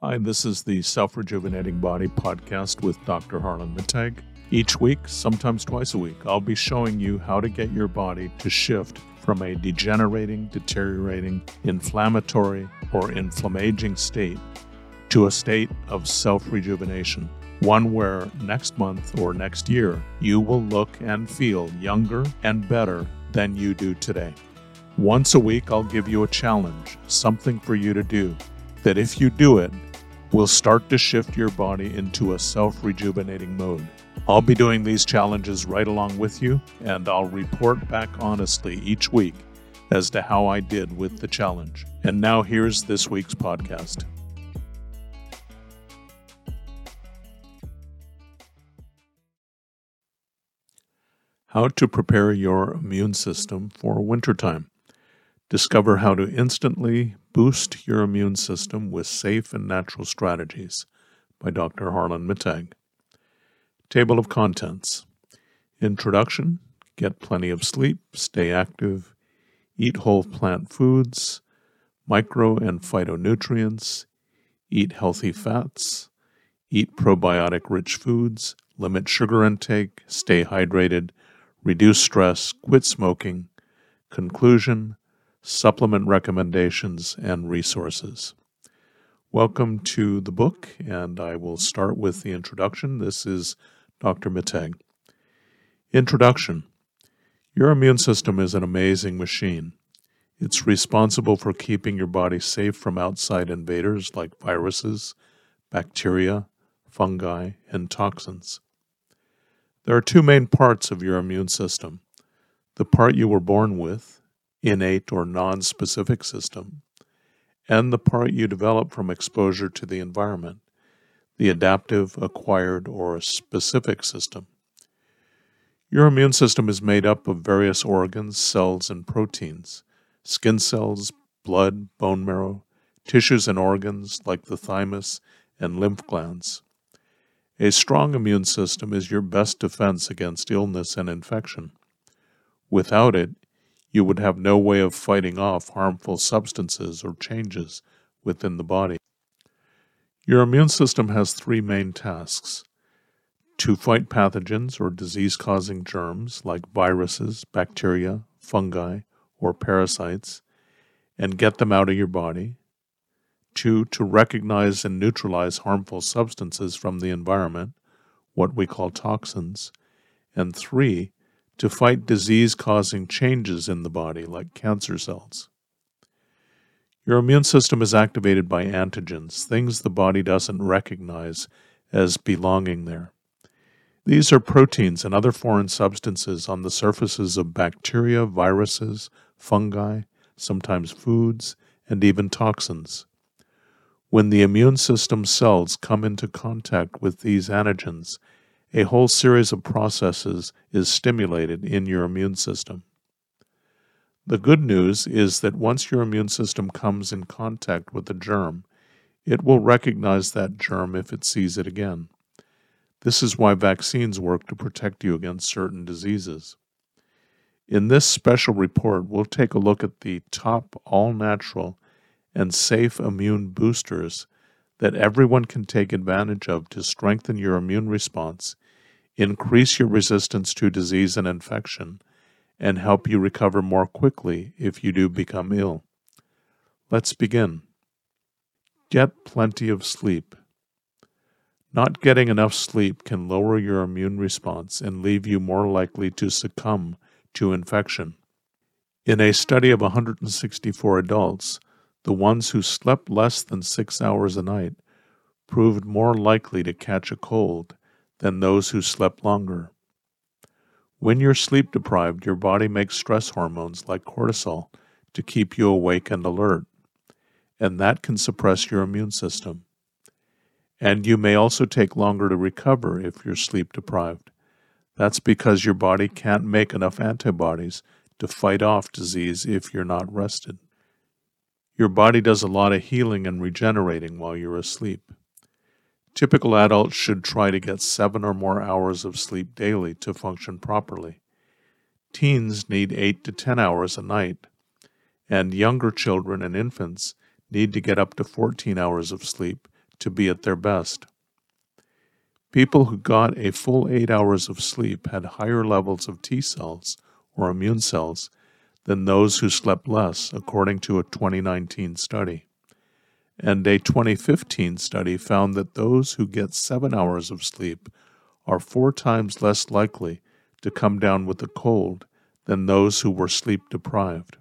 Hi, this is the Self Rejuvenating Body podcast with Dr. Harlan Mittag. Each week, sometimes twice a week, I'll be showing you how to get your body to shift from a degenerating, deteriorating, inflammatory, or inflammaging state to a state of self rejuvenation. One where next month or next year you will look and feel younger and better than you do today. Once a week, I'll give you a challenge, something for you to do, that if you do it, will start to shift your body into a self rejuvenating mode. I'll be doing these challenges right along with you, and I'll report back honestly each week as to how I did with the challenge. And now here's this week's podcast. How to prepare your immune system for wintertime. Discover how to instantly boost your immune system with safe and natural strategies by Dr. Harlan Mittag. Table of Contents. Introduction. Get plenty of sleep, stay active, eat whole plant foods, micro and phytonutrients, eat healthy fats, eat probiotic rich foods, limit sugar intake, stay hydrated, reduce stress, quit smoking. Conclusion supplement recommendations, and resources. Welcome to the book, and I will start with the introduction. This is Dr. Mittag. Introduction Your immune system is an amazing machine. It's responsible for keeping your body safe from outside invaders like viruses, bacteria, fungi, and toxins. There are two main parts of your immune system the part you were born with, innate or non-specific system, and the part you develop from exposure to the environment, the adaptive, acquired, or specific system. Your immune system is made up of various organs, cells, and proteins, skin cells, blood, bone marrow, tissues and organs like the thymus and lymph glands. A strong immune system is your best defense against illness and infection. Without it, you would have no way of fighting off harmful substances or changes within the body. Your immune system has three main tasks to fight pathogens or disease causing germs like viruses, bacteria, fungi, or parasites, and get them out of your body. Two, to recognize and neutralize harmful substances from the environment, what we call toxins. And three, to fight disease causing changes in the body like cancer cells. Your immune system is activated by antigens, things the body doesn't recognize as belonging there. These are proteins and other foreign substances on the surfaces of bacteria, viruses, fungi, sometimes foods, and even toxins. When the immune system cells come into contact with these antigens, a whole series of processes is stimulated in your immune system. The good news is that once your immune system comes in contact with a germ, it will recognize that germ if it sees it again. This is why vaccines work to protect you against certain diseases. In this special report, we'll take a look at the top all natural and safe immune boosters that everyone can take advantage of to strengthen your immune response, increase your resistance to disease and infection, and help you recover more quickly if you do become ill. Let's begin. Get plenty of sleep. Not getting enough sleep can lower your immune response and leave you more likely to succumb to infection. In a study of 164 adults, the ones who slept less than six hours a night proved more likely to catch a cold than those who slept longer. When you're sleep deprived, your body makes stress hormones like cortisol to keep you awake and alert, and that can suppress your immune system. And you may also take longer to recover if you're sleep deprived. That's because your body can't make enough antibodies to fight off disease if you're not rested. Your body does a lot of healing and regenerating while you're asleep. Typical adults should try to get seven or more hours of sleep daily to function properly. Teens need 8 to 10 hours a night, and younger children and infants need to get up to 14 hours of sleep to be at their best. People who got a full eight hours of sleep had higher levels of T cells or immune cells than those who slept less, according to a 2019 study. And a 2015 study found that those who get seven hours of sleep are four times less likely to come down with a cold than those who were sleep deprived.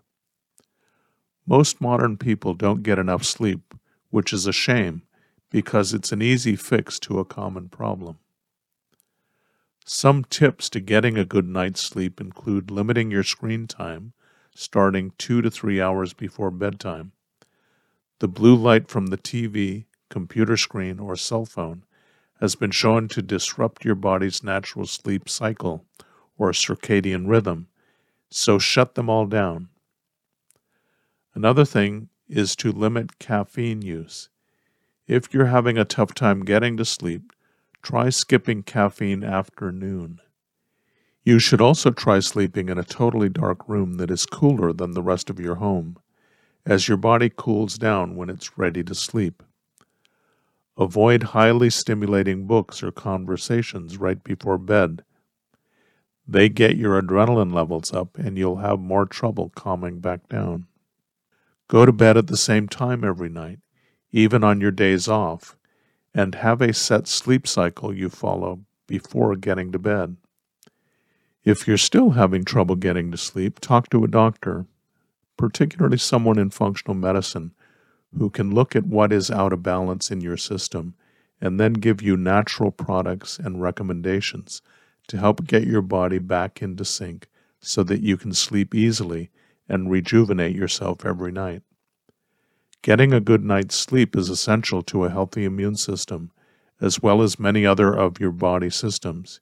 Most modern people don't get enough sleep, which is a shame because it's an easy fix to a common problem. Some tips to getting a good night's sleep include limiting your screen time, starting two to three hours before bedtime. The blue light from the TV, computer screen, or cell phone has been shown to disrupt your body's natural sleep cycle or circadian rhythm, so shut them all down. Another thing is to limit caffeine use. If you're having a tough time getting to sleep, try skipping caffeine after noon. You should also try sleeping in a totally dark room that is cooler than the rest of your home, as your body cools down when it's ready to sleep. Avoid highly stimulating books or conversations right before bed. They get your adrenaline levels up and you'll have more trouble calming back down. Go to bed at the same time every night even on your days off, and have a set sleep cycle you follow before getting to bed. If you're still having trouble getting to sleep, talk to a doctor, particularly someone in functional medicine who can look at what is out of balance in your system and then give you natural products and recommendations to help get your body back into sync so that you can sleep easily and rejuvenate yourself every night. Getting a good night's sleep is essential to a healthy immune system, as well as many other of your body systems.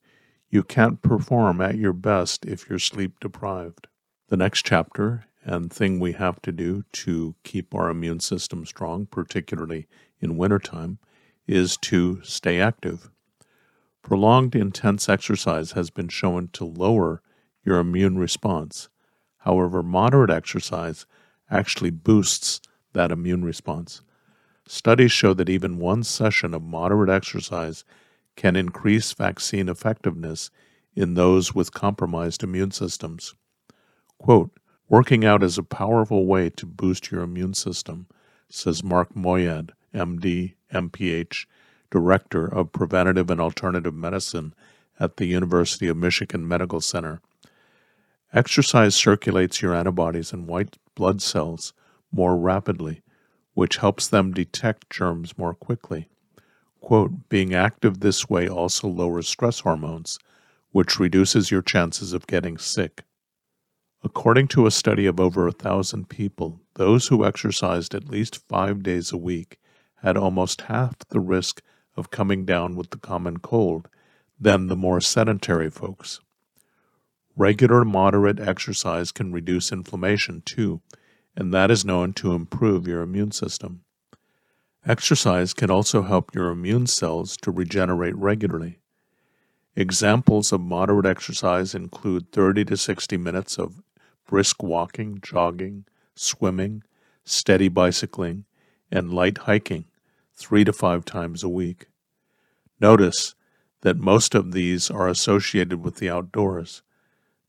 You can't perform at your best if you're sleep deprived. The next chapter and thing we have to do to keep our immune system strong, particularly in wintertime, is to stay active. Prolonged intense exercise has been shown to lower your immune response. However, moderate exercise actually boosts that immune response. Studies show that even one session of moderate exercise can increase vaccine effectiveness in those with compromised immune systems. Quote, Working out is a powerful way to boost your immune system, says Mark Moyad, MD, MPH, Director of Preventative and Alternative Medicine at the University of Michigan Medical Center. Exercise circulates your antibodies and white blood cells more rapidly, which helps them detect germs more quickly. Quote, being active this way also lowers stress hormones, which reduces your chances of getting sick. According to a study of over a thousand people, those who exercised at least five days a week had almost half the risk of coming down with the common cold than the more sedentary folks. Regular moderate exercise can reduce inflammation too, and that is known to improve your immune system. Exercise can also help your immune cells to regenerate regularly. Examples of moderate exercise include 30 to 60 minutes of brisk walking, jogging, swimming, steady bicycling, and light hiking three to five times a week. Notice that most of these are associated with the outdoors.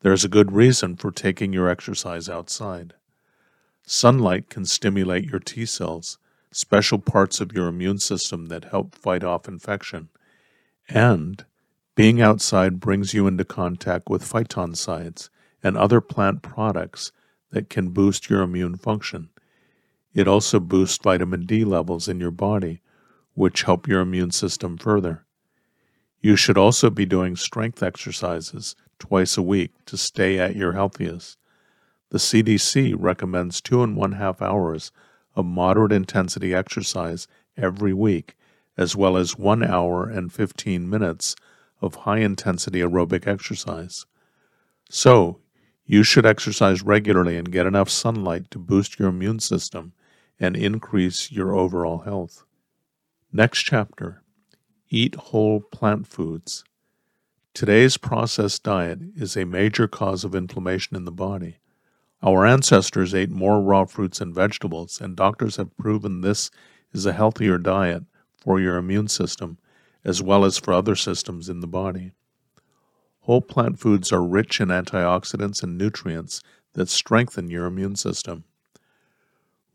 There is a good reason for taking your exercise outside. Sunlight can stimulate your T cells, special parts of your immune system that help fight off infection. And being outside brings you into contact with phytoncides and other plant products that can boost your immune function. It also boosts vitamin D levels in your body, which help your immune system further. You should also be doing strength exercises twice a week to stay at your healthiest. The CDC recommends two and one half hours of moderate intensity exercise every week, as well as one hour and 15 minutes of high intensity aerobic exercise. So, you should exercise regularly and get enough sunlight to boost your immune system and increase your overall health. Next chapter Eat whole plant foods. Today's processed diet is a major cause of inflammation in the body. Our ancestors ate more raw fruits and vegetables, and doctors have proven this is a healthier diet for your immune system as well as for other systems in the body. Whole plant foods are rich in antioxidants and nutrients that strengthen your immune system.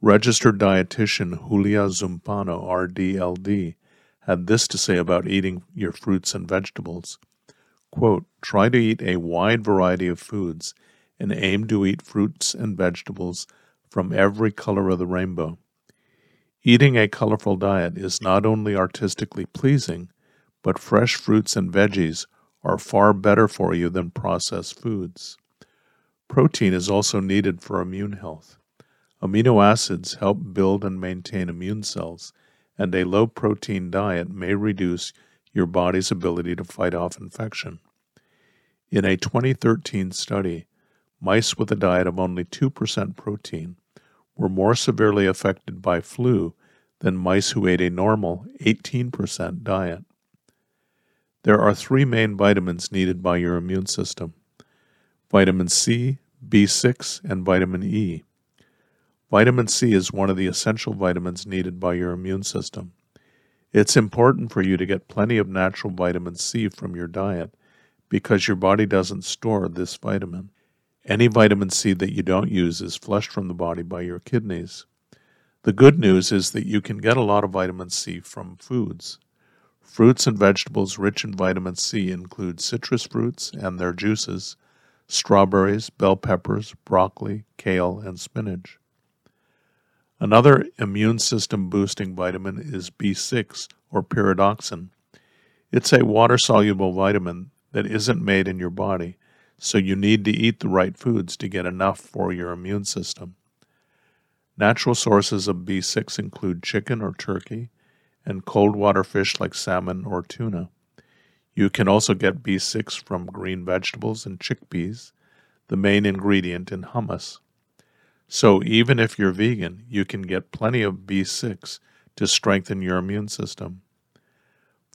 Registered dietitian Julia Zumpano, RDLD, had this to say about eating your fruits and vegetables. Quote, Try to eat a wide variety of foods and aim to eat fruits and vegetables from every color of the rainbow. Eating a colorful diet is not only artistically pleasing, but fresh fruits and veggies are far better for you than processed foods. Protein is also needed for immune health. Amino acids help build and maintain immune cells, and a low protein diet may reduce your body's ability to fight off infection. In a 2013 study, mice with a diet of only 2% protein were more severely affected by flu than mice who ate a normal 18% diet. There are three main vitamins needed by your immune system vitamin C, B6, and vitamin E. Vitamin C is one of the essential vitamins needed by your immune system. It's important for you to get plenty of natural vitamin C from your diet because your body doesn't store this vitamin. Any vitamin C that you don't use is flushed from the body by your kidneys. The good news is that you can get a lot of vitamin C from foods. Fruits and vegetables rich in vitamin C include citrus fruits and their juices, strawberries, bell peppers, broccoli, kale, and spinach. Another immune system boosting vitamin is B6 or pyridoxine. It's a water soluble vitamin that isn't made in your body, so you need to eat the right foods to get enough for your immune system. Natural sources of B6 include chicken or turkey and cold water fish like salmon or tuna. You can also get B6 from green vegetables and chickpeas, the main ingredient in hummus. So even if you're vegan, you can get plenty of B6 to strengthen your immune system.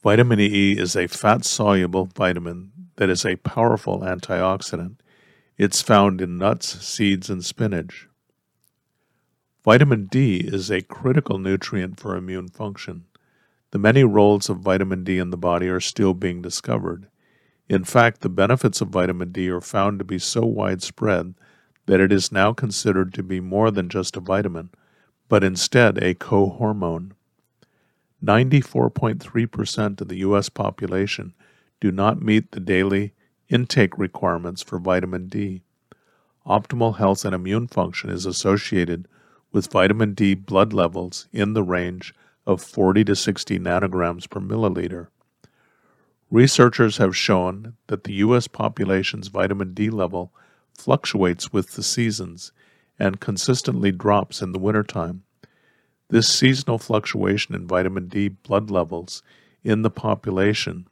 Vitamin E is a fat soluble vitamin that is a powerful antioxidant. It's found in nuts, seeds, and spinach. Vitamin D is a critical nutrient for immune function. The many roles of vitamin D in the body are still being discovered. In fact, the benefits of vitamin D are found to be so widespread that it is now considered to be more than just a vitamin, but instead a cohormone. 94.3% of the U.S. population do not meet the daily intake requirements for vitamin D. Optimal health and immune function is associated with vitamin D blood levels in the range of 40 to 60 nanograms per milliliter. Researchers have shown that the U.S. population's vitamin D level fluctuates with the seasons and consistently drops in the wintertime. This seasonal fluctuation in vitamin D blood levels in the population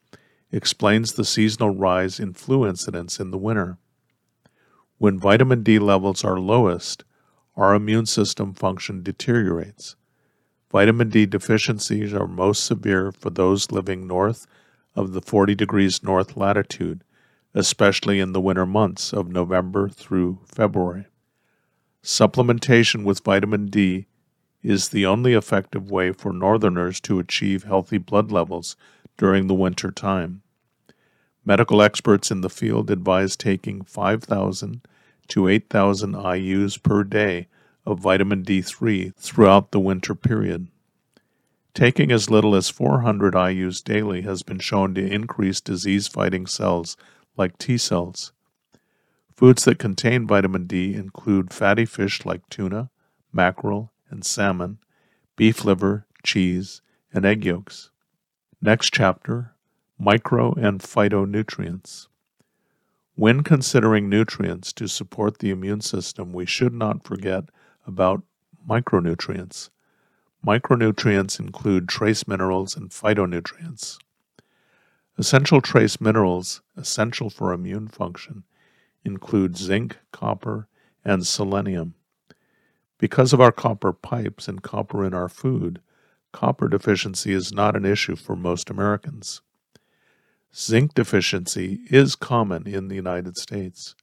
explains the seasonal rise in flu incidence in the winter. When vitamin D levels are lowest, our immune system function deteriorates. Vitamin D deficiencies are most severe for those living north of the 40 degrees north latitude especially in the winter months of November through February. Supplementation with vitamin D is the only effective way for northerners to achieve healthy blood levels during the winter time. Medical experts in the field advise taking 5,000 to 8,000 IUs per day of vitamin D3 throughout the winter period. Taking as little as 400 IUs daily has been shown to increase disease fighting cells like T cells. Foods that contain vitamin D include fatty fish like tuna, mackerel, and salmon, beef liver, cheese, and egg yolks. Next chapter Micro and Phytonutrients. When considering nutrients to support the immune system, we should not forget about micronutrients. Micronutrients include trace minerals and phytonutrients. Essential trace minerals essential for immune function include zinc, copper, and selenium. Because of our copper pipes and copper in our food, copper deficiency is not an issue for most Americans. Zinc deficiency is common in the United States.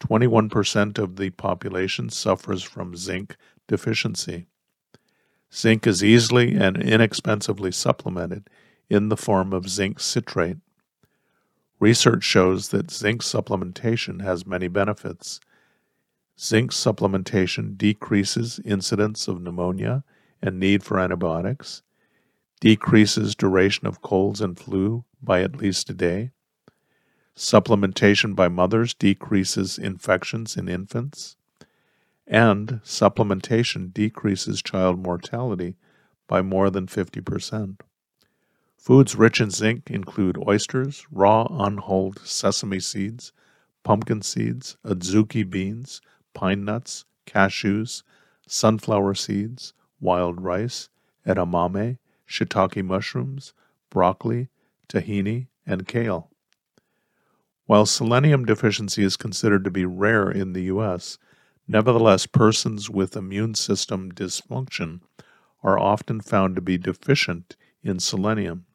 21% of the population suffers from zinc deficiency. Zinc is easily and inexpensively supplemented in the form of zinc citrate. Research shows that zinc supplementation has many benefits. Zinc supplementation decreases incidence of pneumonia and need for antibiotics, decreases duration of colds and flu by at least a day. Supplementation by mothers decreases infections in infants, and supplementation decreases child mortality by more than 50%. Foods rich in zinc include oysters, raw unhulled sesame seeds, pumpkin seeds, adzuki beans, pine nuts, cashews, sunflower seeds, wild rice, edamame, shiitake mushrooms, broccoli, tahini, and kale. While selenium deficiency is considered to be rare in the U.S., nevertheless, persons with immune system dysfunction are often found to be deficient in selenium.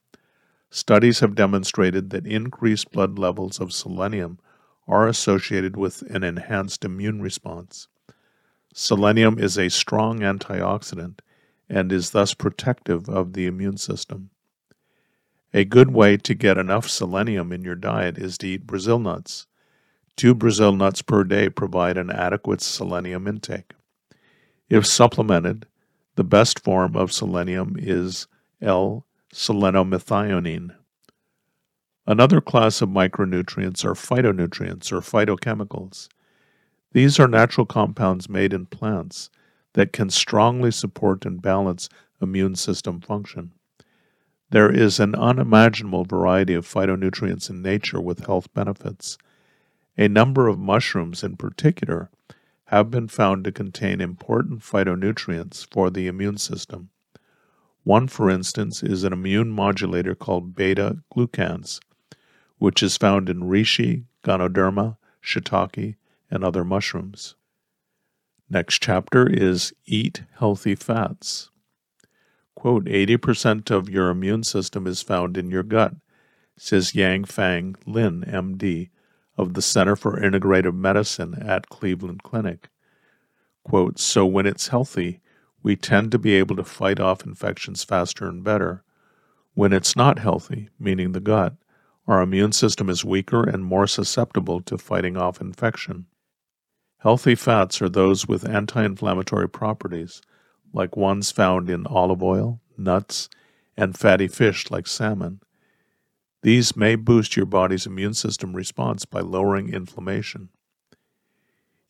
Studies have demonstrated that increased blood levels of selenium are associated with an enhanced immune response. Selenium is a strong antioxidant and is thus protective of the immune system. A good way to get enough selenium in your diet is to eat Brazil nuts. Two Brazil nuts per day provide an adequate selenium intake. If supplemented, the best form of selenium is L selenomethionine. Another class of micronutrients are phytonutrients or phytochemicals. These are natural compounds made in plants that can strongly support and balance immune system function. There is an unimaginable variety of phytonutrients in nature with health benefits. A number of mushrooms, in particular, have been found to contain important phytonutrients for the immune system. One, for instance, is an immune modulator called beta glucans, which is found in reishi, ganoderma, shiitake, and other mushrooms. Next chapter is Eat Healthy Fats. Quote, 80% of your immune system is found in your gut, says Yang Fang Lin, MD, of the Center for Integrative Medicine at Cleveland Clinic. Quote, so when it's healthy, we tend to be able to fight off infections faster and better. When it's not healthy, meaning the gut, our immune system is weaker and more susceptible to fighting off infection. Healthy fats are those with anti inflammatory properties, like ones found in olive oil, nuts, and fatty fish like salmon. These may boost your body's immune system response by lowering inflammation.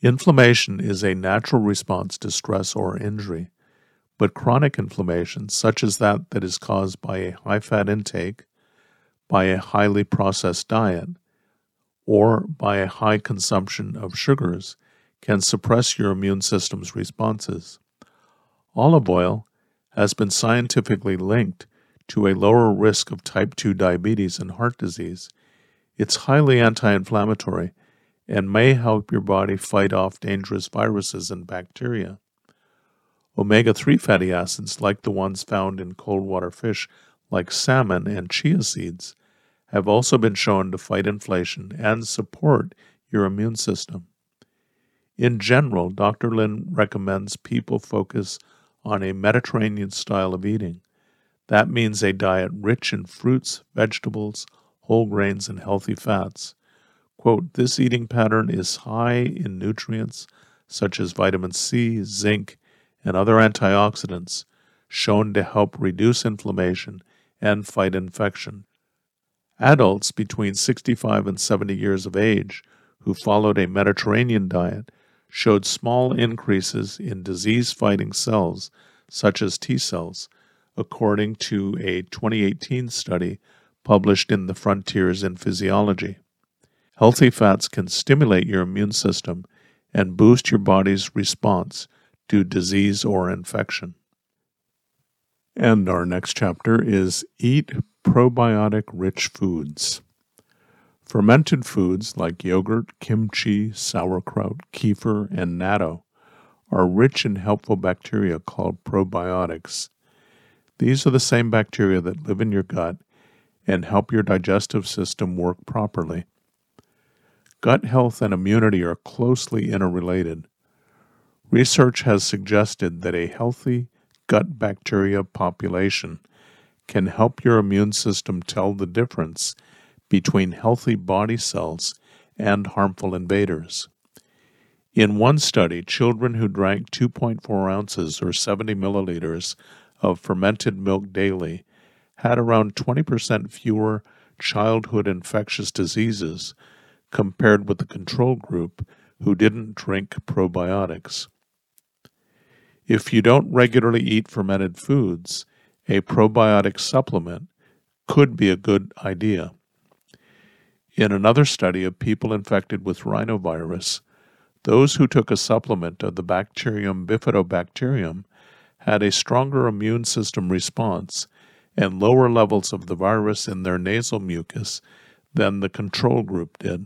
Inflammation is a natural response to stress or injury. But chronic inflammation, such as that that is caused by a high fat intake, by a highly processed diet, or by a high consumption of sugars, can suppress your immune system's responses. Olive oil has been scientifically linked to a lower risk of type 2 diabetes and heart disease. It's highly anti inflammatory and may help your body fight off dangerous viruses and bacteria. Omega 3 fatty acids, like the ones found in cold water fish like salmon and chia seeds, have also been shown to fight inflation and support your immune system. In general, Dr. Lin recommends people focus on a Mediterranean style of eating. That means a diet rich in fruits, vegetables, whole grains, and healthy fats. Quote, this eating pattern is high in nutrients such as vitamin C, zinc, and other antioxidants shown to help reduce inflammation and fight infection. Adults between 65 and 70 years of age who followed a Mediterranean diet showed small increases in disease fighting cells, such as T cells, according to a 2018 study published in the Frontiers in Physiology. Healthy fats can stimulate your immune system and boost your body's response to disease or infection. And our next chapter is Eat Probiotic Rich Foods. Fermented foods like yogurt, kimchi, sauerkraut, kefir, and natto are rich in helpful bacteria called probiotics. These are the same bacteria that live in your gut and help your digestive system work properly. Gut health and immunity are closely interrelated. Research has suggested that a healthy gut bacteria population can help your immune system tell the difference between healthy body cells and harmful invaders. In one study, children who drank 2.4 ounces or 70 milliliters of fermented milk daily had around 20% fewer childhood infectious diseases compared with the control group who didn't drink probiotics. If you don't regularly eat fermented foods, a probiotic supplement could be a good idea. In another study of people infected with rhinovirus, those who took a supplement of the bacterium bifidobacterium had a stronger immune system response and lower levels of the virus in their nasal mucus than the control group did.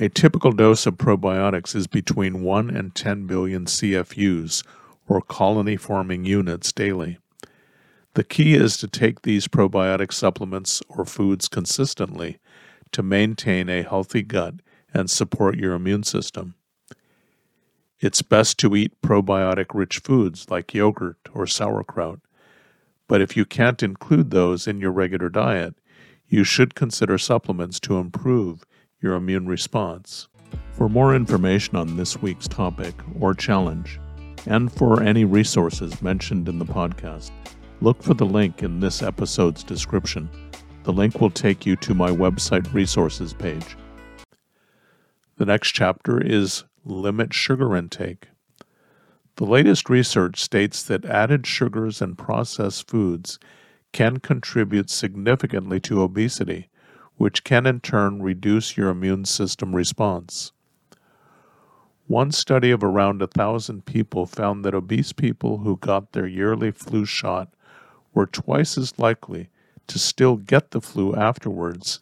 A typical dose of probiotics is between 1 and 10 billion CFUs, or colony forming units, daily. The key is to take these probiotic supplements or foods consistently to maintain a healthy gut and support your immune system. It's best to eat probiotic rich foods like yogurt or sauerkraut. But if you can't include those in your regular diet, you should consider supplements to improve your immune response. For more information on this week's topic or challenge, and for any resources mentioned in the podcast, look for the link in this episode's description. The link will take you to my website resources page. The next chapter is Limit Sugar Intake. The latest research states that added sugars and processed foods can contribute significantly to obesity, which can in turn reduce your immune system response. One study of around a thousand people found that obese people who got their yearly flu shot were twice as likely to still get the flu afterwards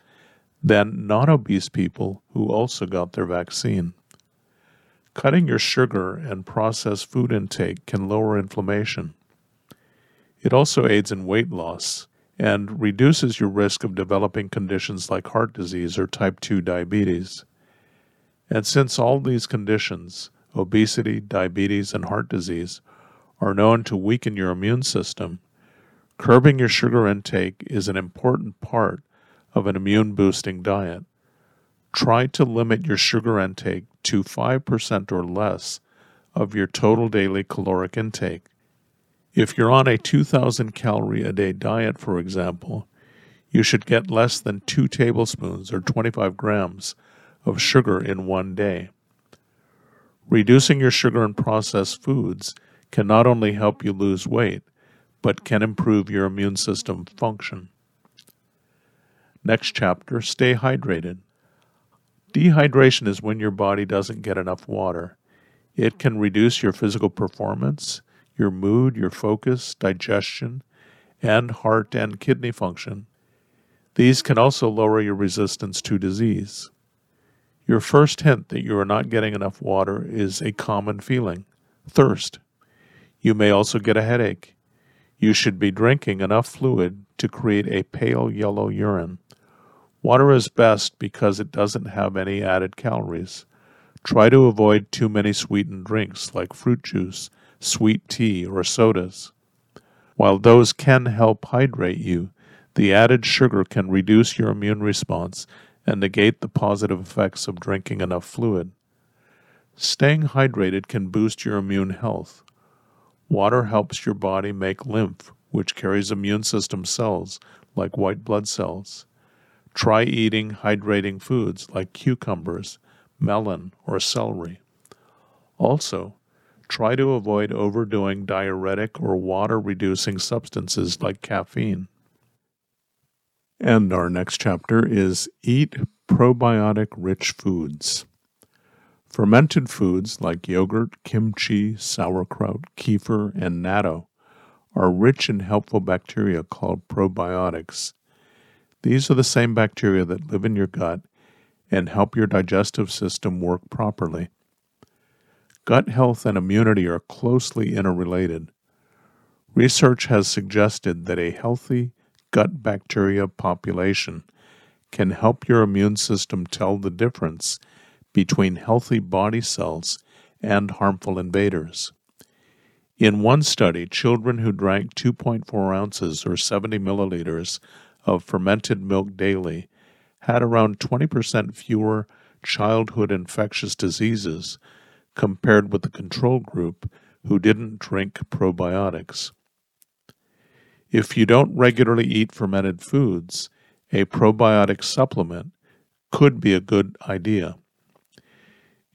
than non obese people who also got their vaccine. Cutting your sugar and processed food intake can lower inflammation. It also aids in weight loss and reduces your risk of developing conditions like heart disease or type 2 diabetes. And since all these conditions, obesity, diabetes, and heart disease, are known to weaken your immune system, curbing your sugar intake is an important part of an immune boosting diet. Try to limit your sugar intake to 5% or less of your total daily caloric intake. If you're on a 2,000 calorie a day diet, for example, you should get less than 2 tablespoons or 25 grams of sugar in one day. Reducing your sugar and processed foods can not only help you lose weight, but can improve your immune system function. Next chapter Stay hydrated. Dehydration is when your body doesn't get enough water. It can reduce your physical performance, your mood, your focus, digestion, and heart and kidney function. These can also lower your resistance to disease. Your first hint that you are not getting enough water is a common feeling thirst. You may also get a headache. You should be drinking enough fluid to create a pale yellow urine. Water is best because it doesn't have any added calories. Try to avoid too many sweetened drinks like fruit juice, sweet tea, or sodas. While those can help hydrate you, the added sugar can reduce your immune response and negate the positive effects of drinking enough fluid. Staying hydrated can boost your immune health. Water helps your body make lymph, which carries immune system cells like white blood cells. Try eating hydrating foods like cucumbers, melon, or celery. Also, try to avoid overdoing diuretic or water reducing substances like caffeine. And our next chapter is Eat Probiotic Rich Foods. Fermented foods like yogurt, kimchi, sauerkraut, kefir, and natto are rich in helpful bacteria called probiotics these are the same bacteria that live in your gut and help your digestive system work properly. Gut health and immunity are closely interrelated. Research has suggested that a healthy gut bacteria population can help your immune system tell the difference between healthy body cells and harmful invaders. In one study, children who drank 2.4 ounces or 70 milliliters of fermented milk daily had around 20% fewer childhood infectious diseases compared with the control group who didn't drink probiotics. If you don't regularly eat fermented foods, a probiotic supplement could be a good idea.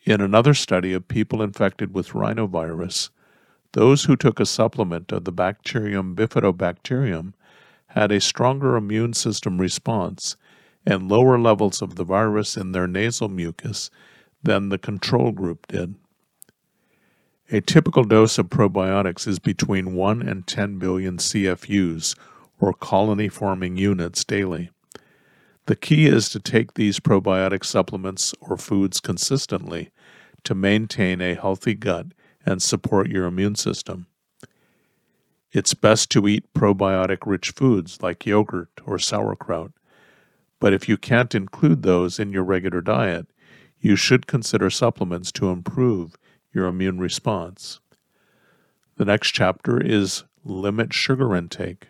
In another study of people infected with rhinovirus, those who took a supplement of the bacterium bifidobacterium had a stronger immune system response and lower levels of the virus in their nasal mucus than the control group did. A typical dose of probiotics is between 1 and 10 billion CFUs, or colony forming units, daily. The key is to take these probiotic supplements or foods consistently to maintain a healthy gut and support your immune system. It's best to eat probiotic rich foods like yogurt or sauerkraut, but if you can't include those in your regular diet, you should consider supplements to improve your immune response. The next chapter is limit sugar intake.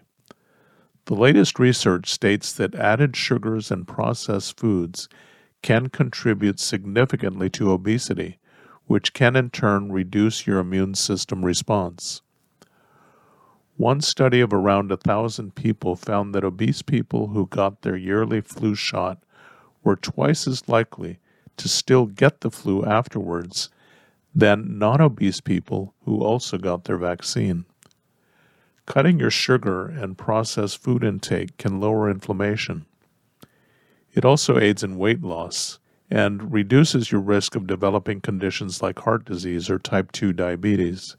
The latest research states that added sugars and processed foods can contribute significantly to obesity, which can in turn reduce your immune system response. One study of around a thousand people found that obese people who got their yearly flu shot were twice as likely to still get the flu afterwards than non obese people who also got their vaccine. Cutting your sugar and processed food intake can lower inflammation. It also aids in weight loss and reduces your risk of developing conditions like heart disease or type 2 diabetes.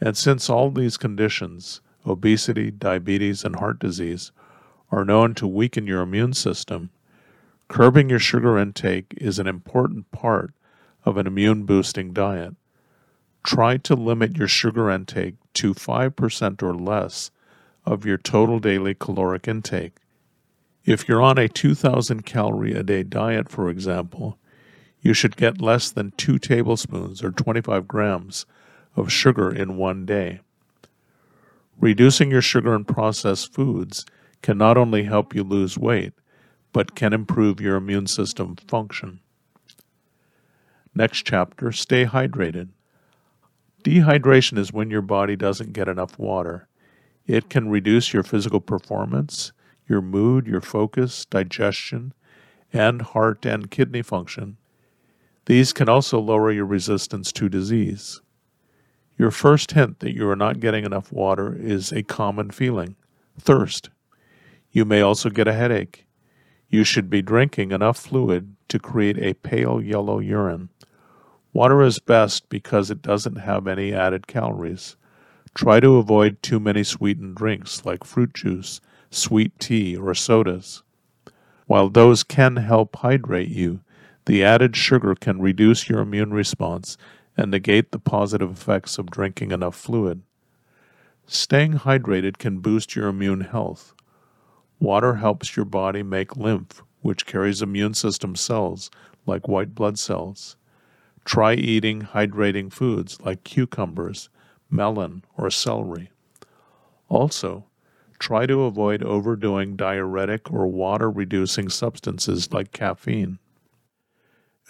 And since all these conditions, obesity, diabetes, and heart disease, are known to weaken your immune system, curbing your sugar intake is an important part of an immune boosting diet. Try to limit your sugar intake to 5% or less of your total daily caloric intake. If you're on a 2,000 calorie a day diet, for example, you should get less than 2 tablespoons or 25 grams of sugar in one day. Reducing your sugar and processed foods can not only help you lose weight, but can improve your immune system function. Next chapter Stay hydrated. Dehydration is when your body doesn't get enough water. It can reduce your physical performance, your mood, your focus, digestion, and heart and kidney function. These can also lower your resistance to disease. Your first hint that you are not getting enough water is a common feeling thirst. You may also get a headache. You should be drinking enough fluid to create a pale yellow urine. Water is best because it doesn't have any added calories. Try to avoid too many sweetened drinks like fruit juice, sweet tea, or sodas. While those can help hydrate you, the added sugar can reduce your immune response and negate the positive effects of drinking enough fluid. Staying hydrated can boost your immune health. Water helps your body make lymph, which carries immune system cells like white blood cells. Try eating hydrating foods like cucumbers, melon, or celery. Also, try to avoid overdoing diuretic or water reducing substances like caffeine.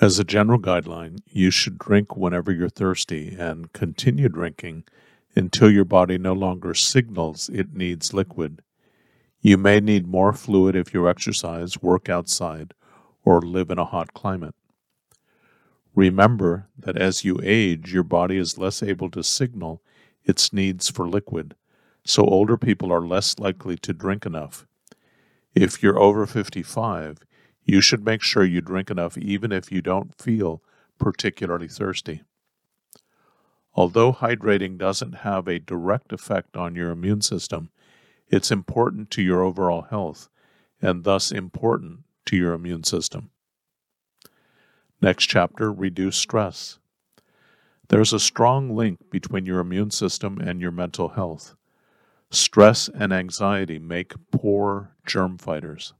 As a general guideline, you should drink whenever you're thirsty and continue drinking until your body no longer signals it needs liquid. You may need more fluid if you exercise, work outside, or live in a hot climate. Remember that as you age, your body is less able to signal its needs for liquid, so older people are less likely to drink enough. If you're over 55, you should make sure you drink enough even if you don't feel particularly thirsty. Although hydrating doesn't have a direct effect on your immune system, it's important to your overall health and thus important to your immune system. Next chapter Reduce stress. There's a strong link between your immune system and your mental health. Stress and anxiety make poor germ fighters.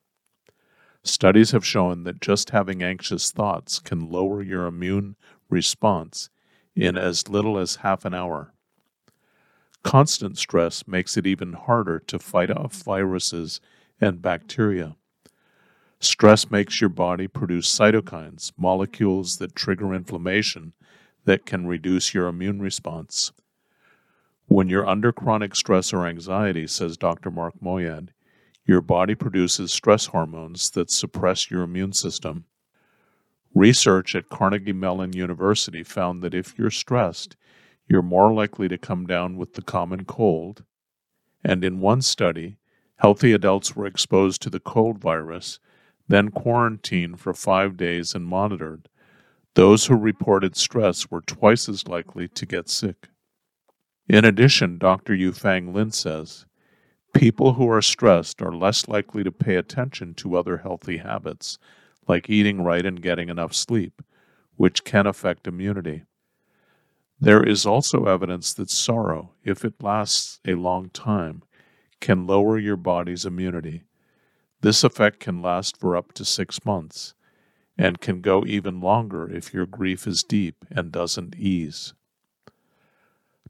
Studies have shown that just having anxious thoughts can lower your immune response in as little as half an hour. Constant stress makes it even harder to fight off viruses and bacteria. Stress makes your body produce cytokines, molecules that trigger inflammation that can reduce your immune response. When you're under chronic stress or anxiety, says Dr. Mark Moyad, your body produces stress hormones that suppress your immune system. Research at Carnegie Mellon University found that if you're stressed, you're more likely to come down with the common cold. And in one study, healthy adults were exposed to the cold virus, then quarantined for five days and monitored. Those who reported stress were twice as likely to get sick. In addition, Dr. Yufang Lin says, people who are stressed are less likely to pay attention to other healthy habits, like eating right and getting enough sleep, which can affect immunity. There is also evidence that sorrow, if it lasts a long time, can lower your body's immunity. This effect can last for up to six months and can go even longer if your grief is deep and doesn't ease.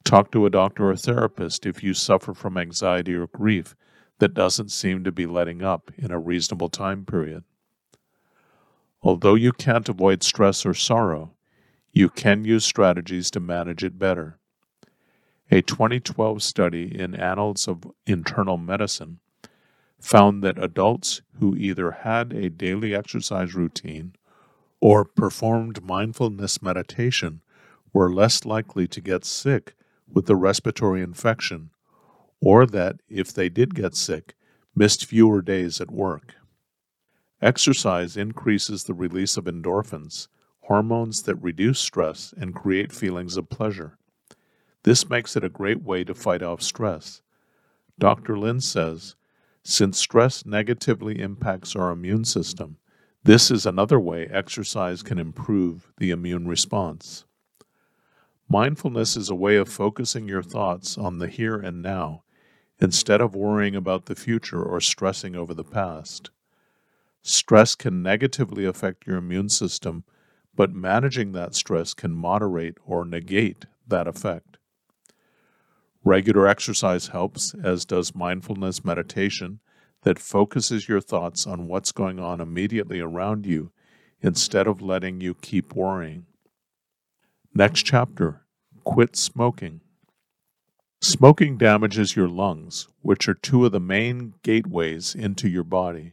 Talk to a doctor or therapist if you suffer from anxiety or grief that doesn't seem to be letting up in a reasonable time period. Although you can't avoid stress or sorrow, you can use strategies to manage it better. A 2012 study in Annals of Internal Medicine found that adults who either had a daily exercise routine or performed mindfulness meditation were less likely to get sick with a respiratory infection, or that, if they did get sick, missed fewer days at work. Exercise increases the release of endorphins, hormones that reduce stress and create feelings of pleasure. This makes it a great way to fight off stress. Dr. Lin says, since stress negatively impacts our immune system, this is another way exercise can improve the immune response. Mindfulness is a way of focusing your thoughts on the here and now instead of worrying about the future or stressing over the past. Stress can negatively affect your immune system, but managing that stress can moderate or negate that effect. Regular exercise helps, as does mindfulness meditation that focuses your thoughts on what's going on immediately around you instead of letting you keep worrying. Next chapter Quit Smoking. Smoking damages your lungs, which are two of the main gateways into your body.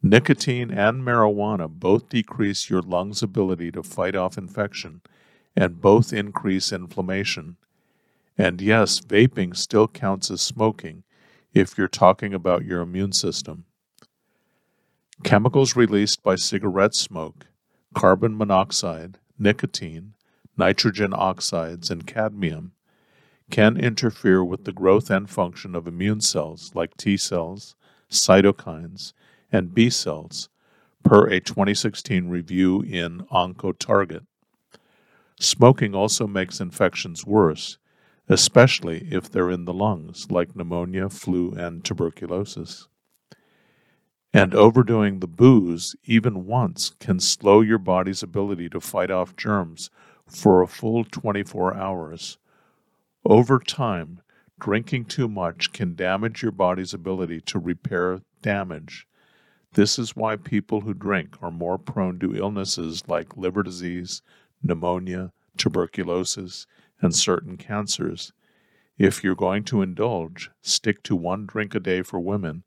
Nicotine and marijuana both decrease your lungs' ability to fight off infection and both increase inflammation. And yes, vaping still counts as smoking if you're talking about your immune system. Chemicals released by cigarette smoke, carbon monoxide, nicotine, nitrogen oxides, and cadmium can interfere with the growth and function of immune cells like T cells, cytokines, and B cells, per a 2016 review in OncoTarget. Smoking also makes infections worse, especially if they're in the lungs, like pneumonia, flu, and tuberculosis. And overdoing the booze, even once, can slow your body's ability to fight off germs for a full 24 hours. Over time, drinking too much can damage your body's ability to repair damage. This is why people who drink are more prone to illnesses like liver disease, pneumonia, tuberculosis, and certain cancers. If you're going to indulge, stick to one drink a day for women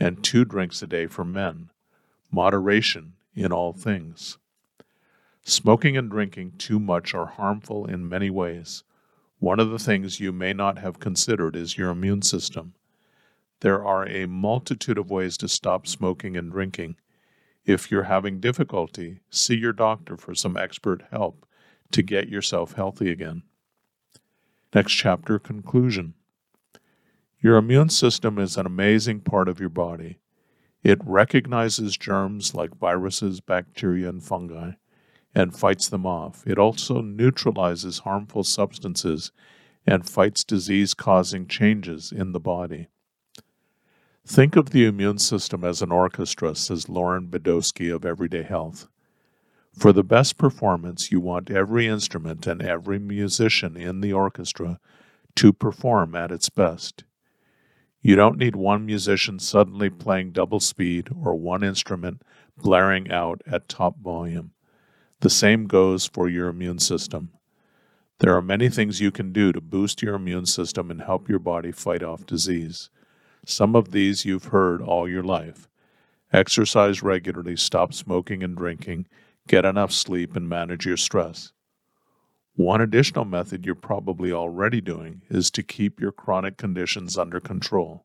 and two drinks a day for men. Moderation in all things. Smoking and drinking too much are harmful in many ways. One of the things you may not have considered is your immune system. There are a multitude of ways to stop smoking and drinking. If you're having difficulty, see your doctor for some expert help to get yourself healthy again. Next chapter Conclusion Your immune system is an amazing part of your body. It recognizes germs like viruses, bacteria, and fungi and fights them off. It also neutralizes harmful substances and fights disease causing changes in the body. Think of the immune system as an orchestra, says Lauren Bedowski of Everyday Health. For the best performance, you want every instrument and every musician in the orchestra to perform at its best. You don't need one musician suddenly playing double speed or one instrument blaring out at top volume. The same goes for your immune system. There are many things you can do to boost your immune system and help your body fight off disease. Some of these you've heard all your life. Exercise regularly, stop smoking and drinking, get enough sleep, and manage your stress. One additional method you're probably already doing is to keep your chronic conditions under control.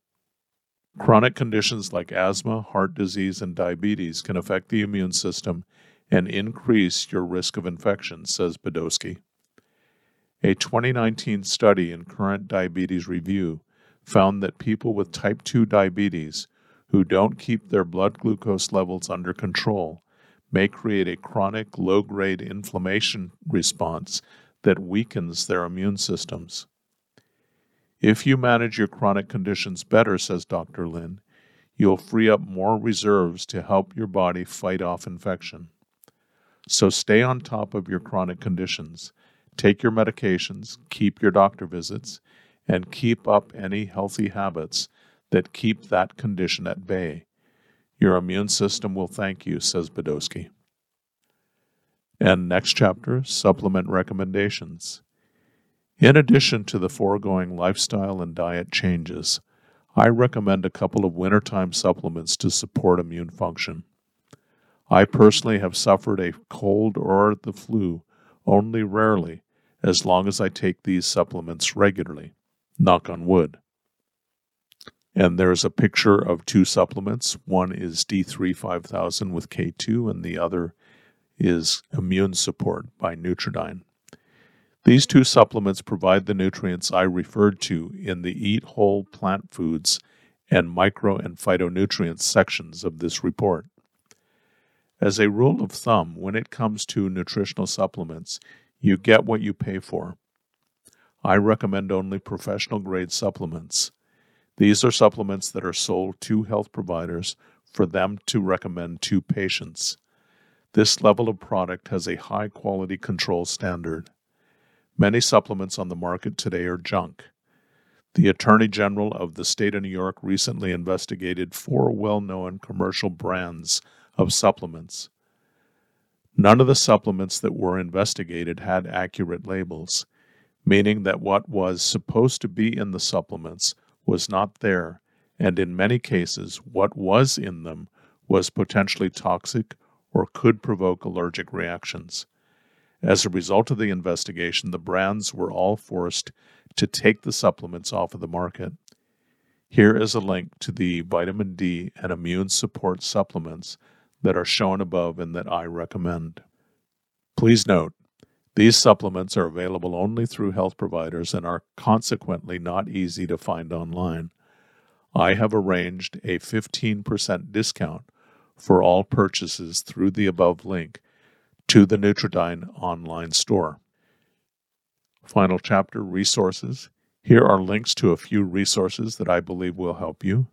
Chronic conditions like asthma, heart disease, and diabetes can affect the immune system and increase your risk of infection, says Badowski. A 2019 study in Current Diabetes Review found that people with type 2 diabetes who don't keep their blood glucose levels under control may create a chronic low grade inflammation response that weakens their immune systems. If you manage your chronic conditions better, says Dr. Lin, you'll free up more reserves to help your body fight off infection. So stay on top of your chronic conditions. Take your medications, keep your doctor visits, and keep up any healthy habits that keep that condition at bay. Your immune system will thank you, says Badowski. And next chapter supplement recommendations. In addition to the foregoing lifestyle and diet changes, I recommend a couple of wintertime supplements to support immune function. I personally have suffered a cold or the flu only rarely as long as I take these supplements regularly. Knock on wood. And there's a picture of two supplements. One is D3 5000 with K2, and the other is Immune Support by NutriDyn. These two supplements provide the nutrients I referred to in the Eat Whole Plant Foods and Micro and Phytonutrients sections of this report. As a rule of thumb, when it comes to nutritional supplements, you get what you pay for. I recommend only professional grade supplements. These are supplements that are sold to health providers for them to recommend to patients. This level of product has a high quality control standard. Many supplements on the market today are junk. The Attorney General of the state of New York recently investigated four well known commercial brands of supplements. None of the supplements that were investigated had accurate labels, meaning that what was supposed to be in the supplements was not there, and in many cases, what was in them was potentially toxic or could provoke allergic reactions. As a result of the investigation, the brands were all forced to take the supplements off of the market. Here is a link to the vitamin D and immune support supplements that are shown above and that I recommend. Please note, these supplements are available only through health providers and are consequently not easy to find online. I have arranged a 15% discount for all purchases through the above link to the NutriDyn online store. Final chapter resources. Here are links to a few resources that I believe will help you.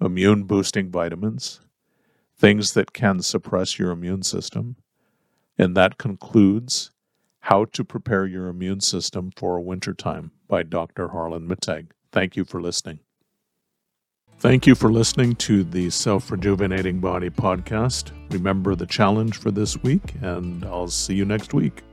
Immune boosting vitamins, things that can suppress your immune system. And that concludes How to Prepare Your Immune System for Wintertime by Dr. Harlan Mittag. Thank you for listening. Thank you for listening to the Self Rejuvenating Body podcast. Remember the challenge for this week, and I'll see you next week.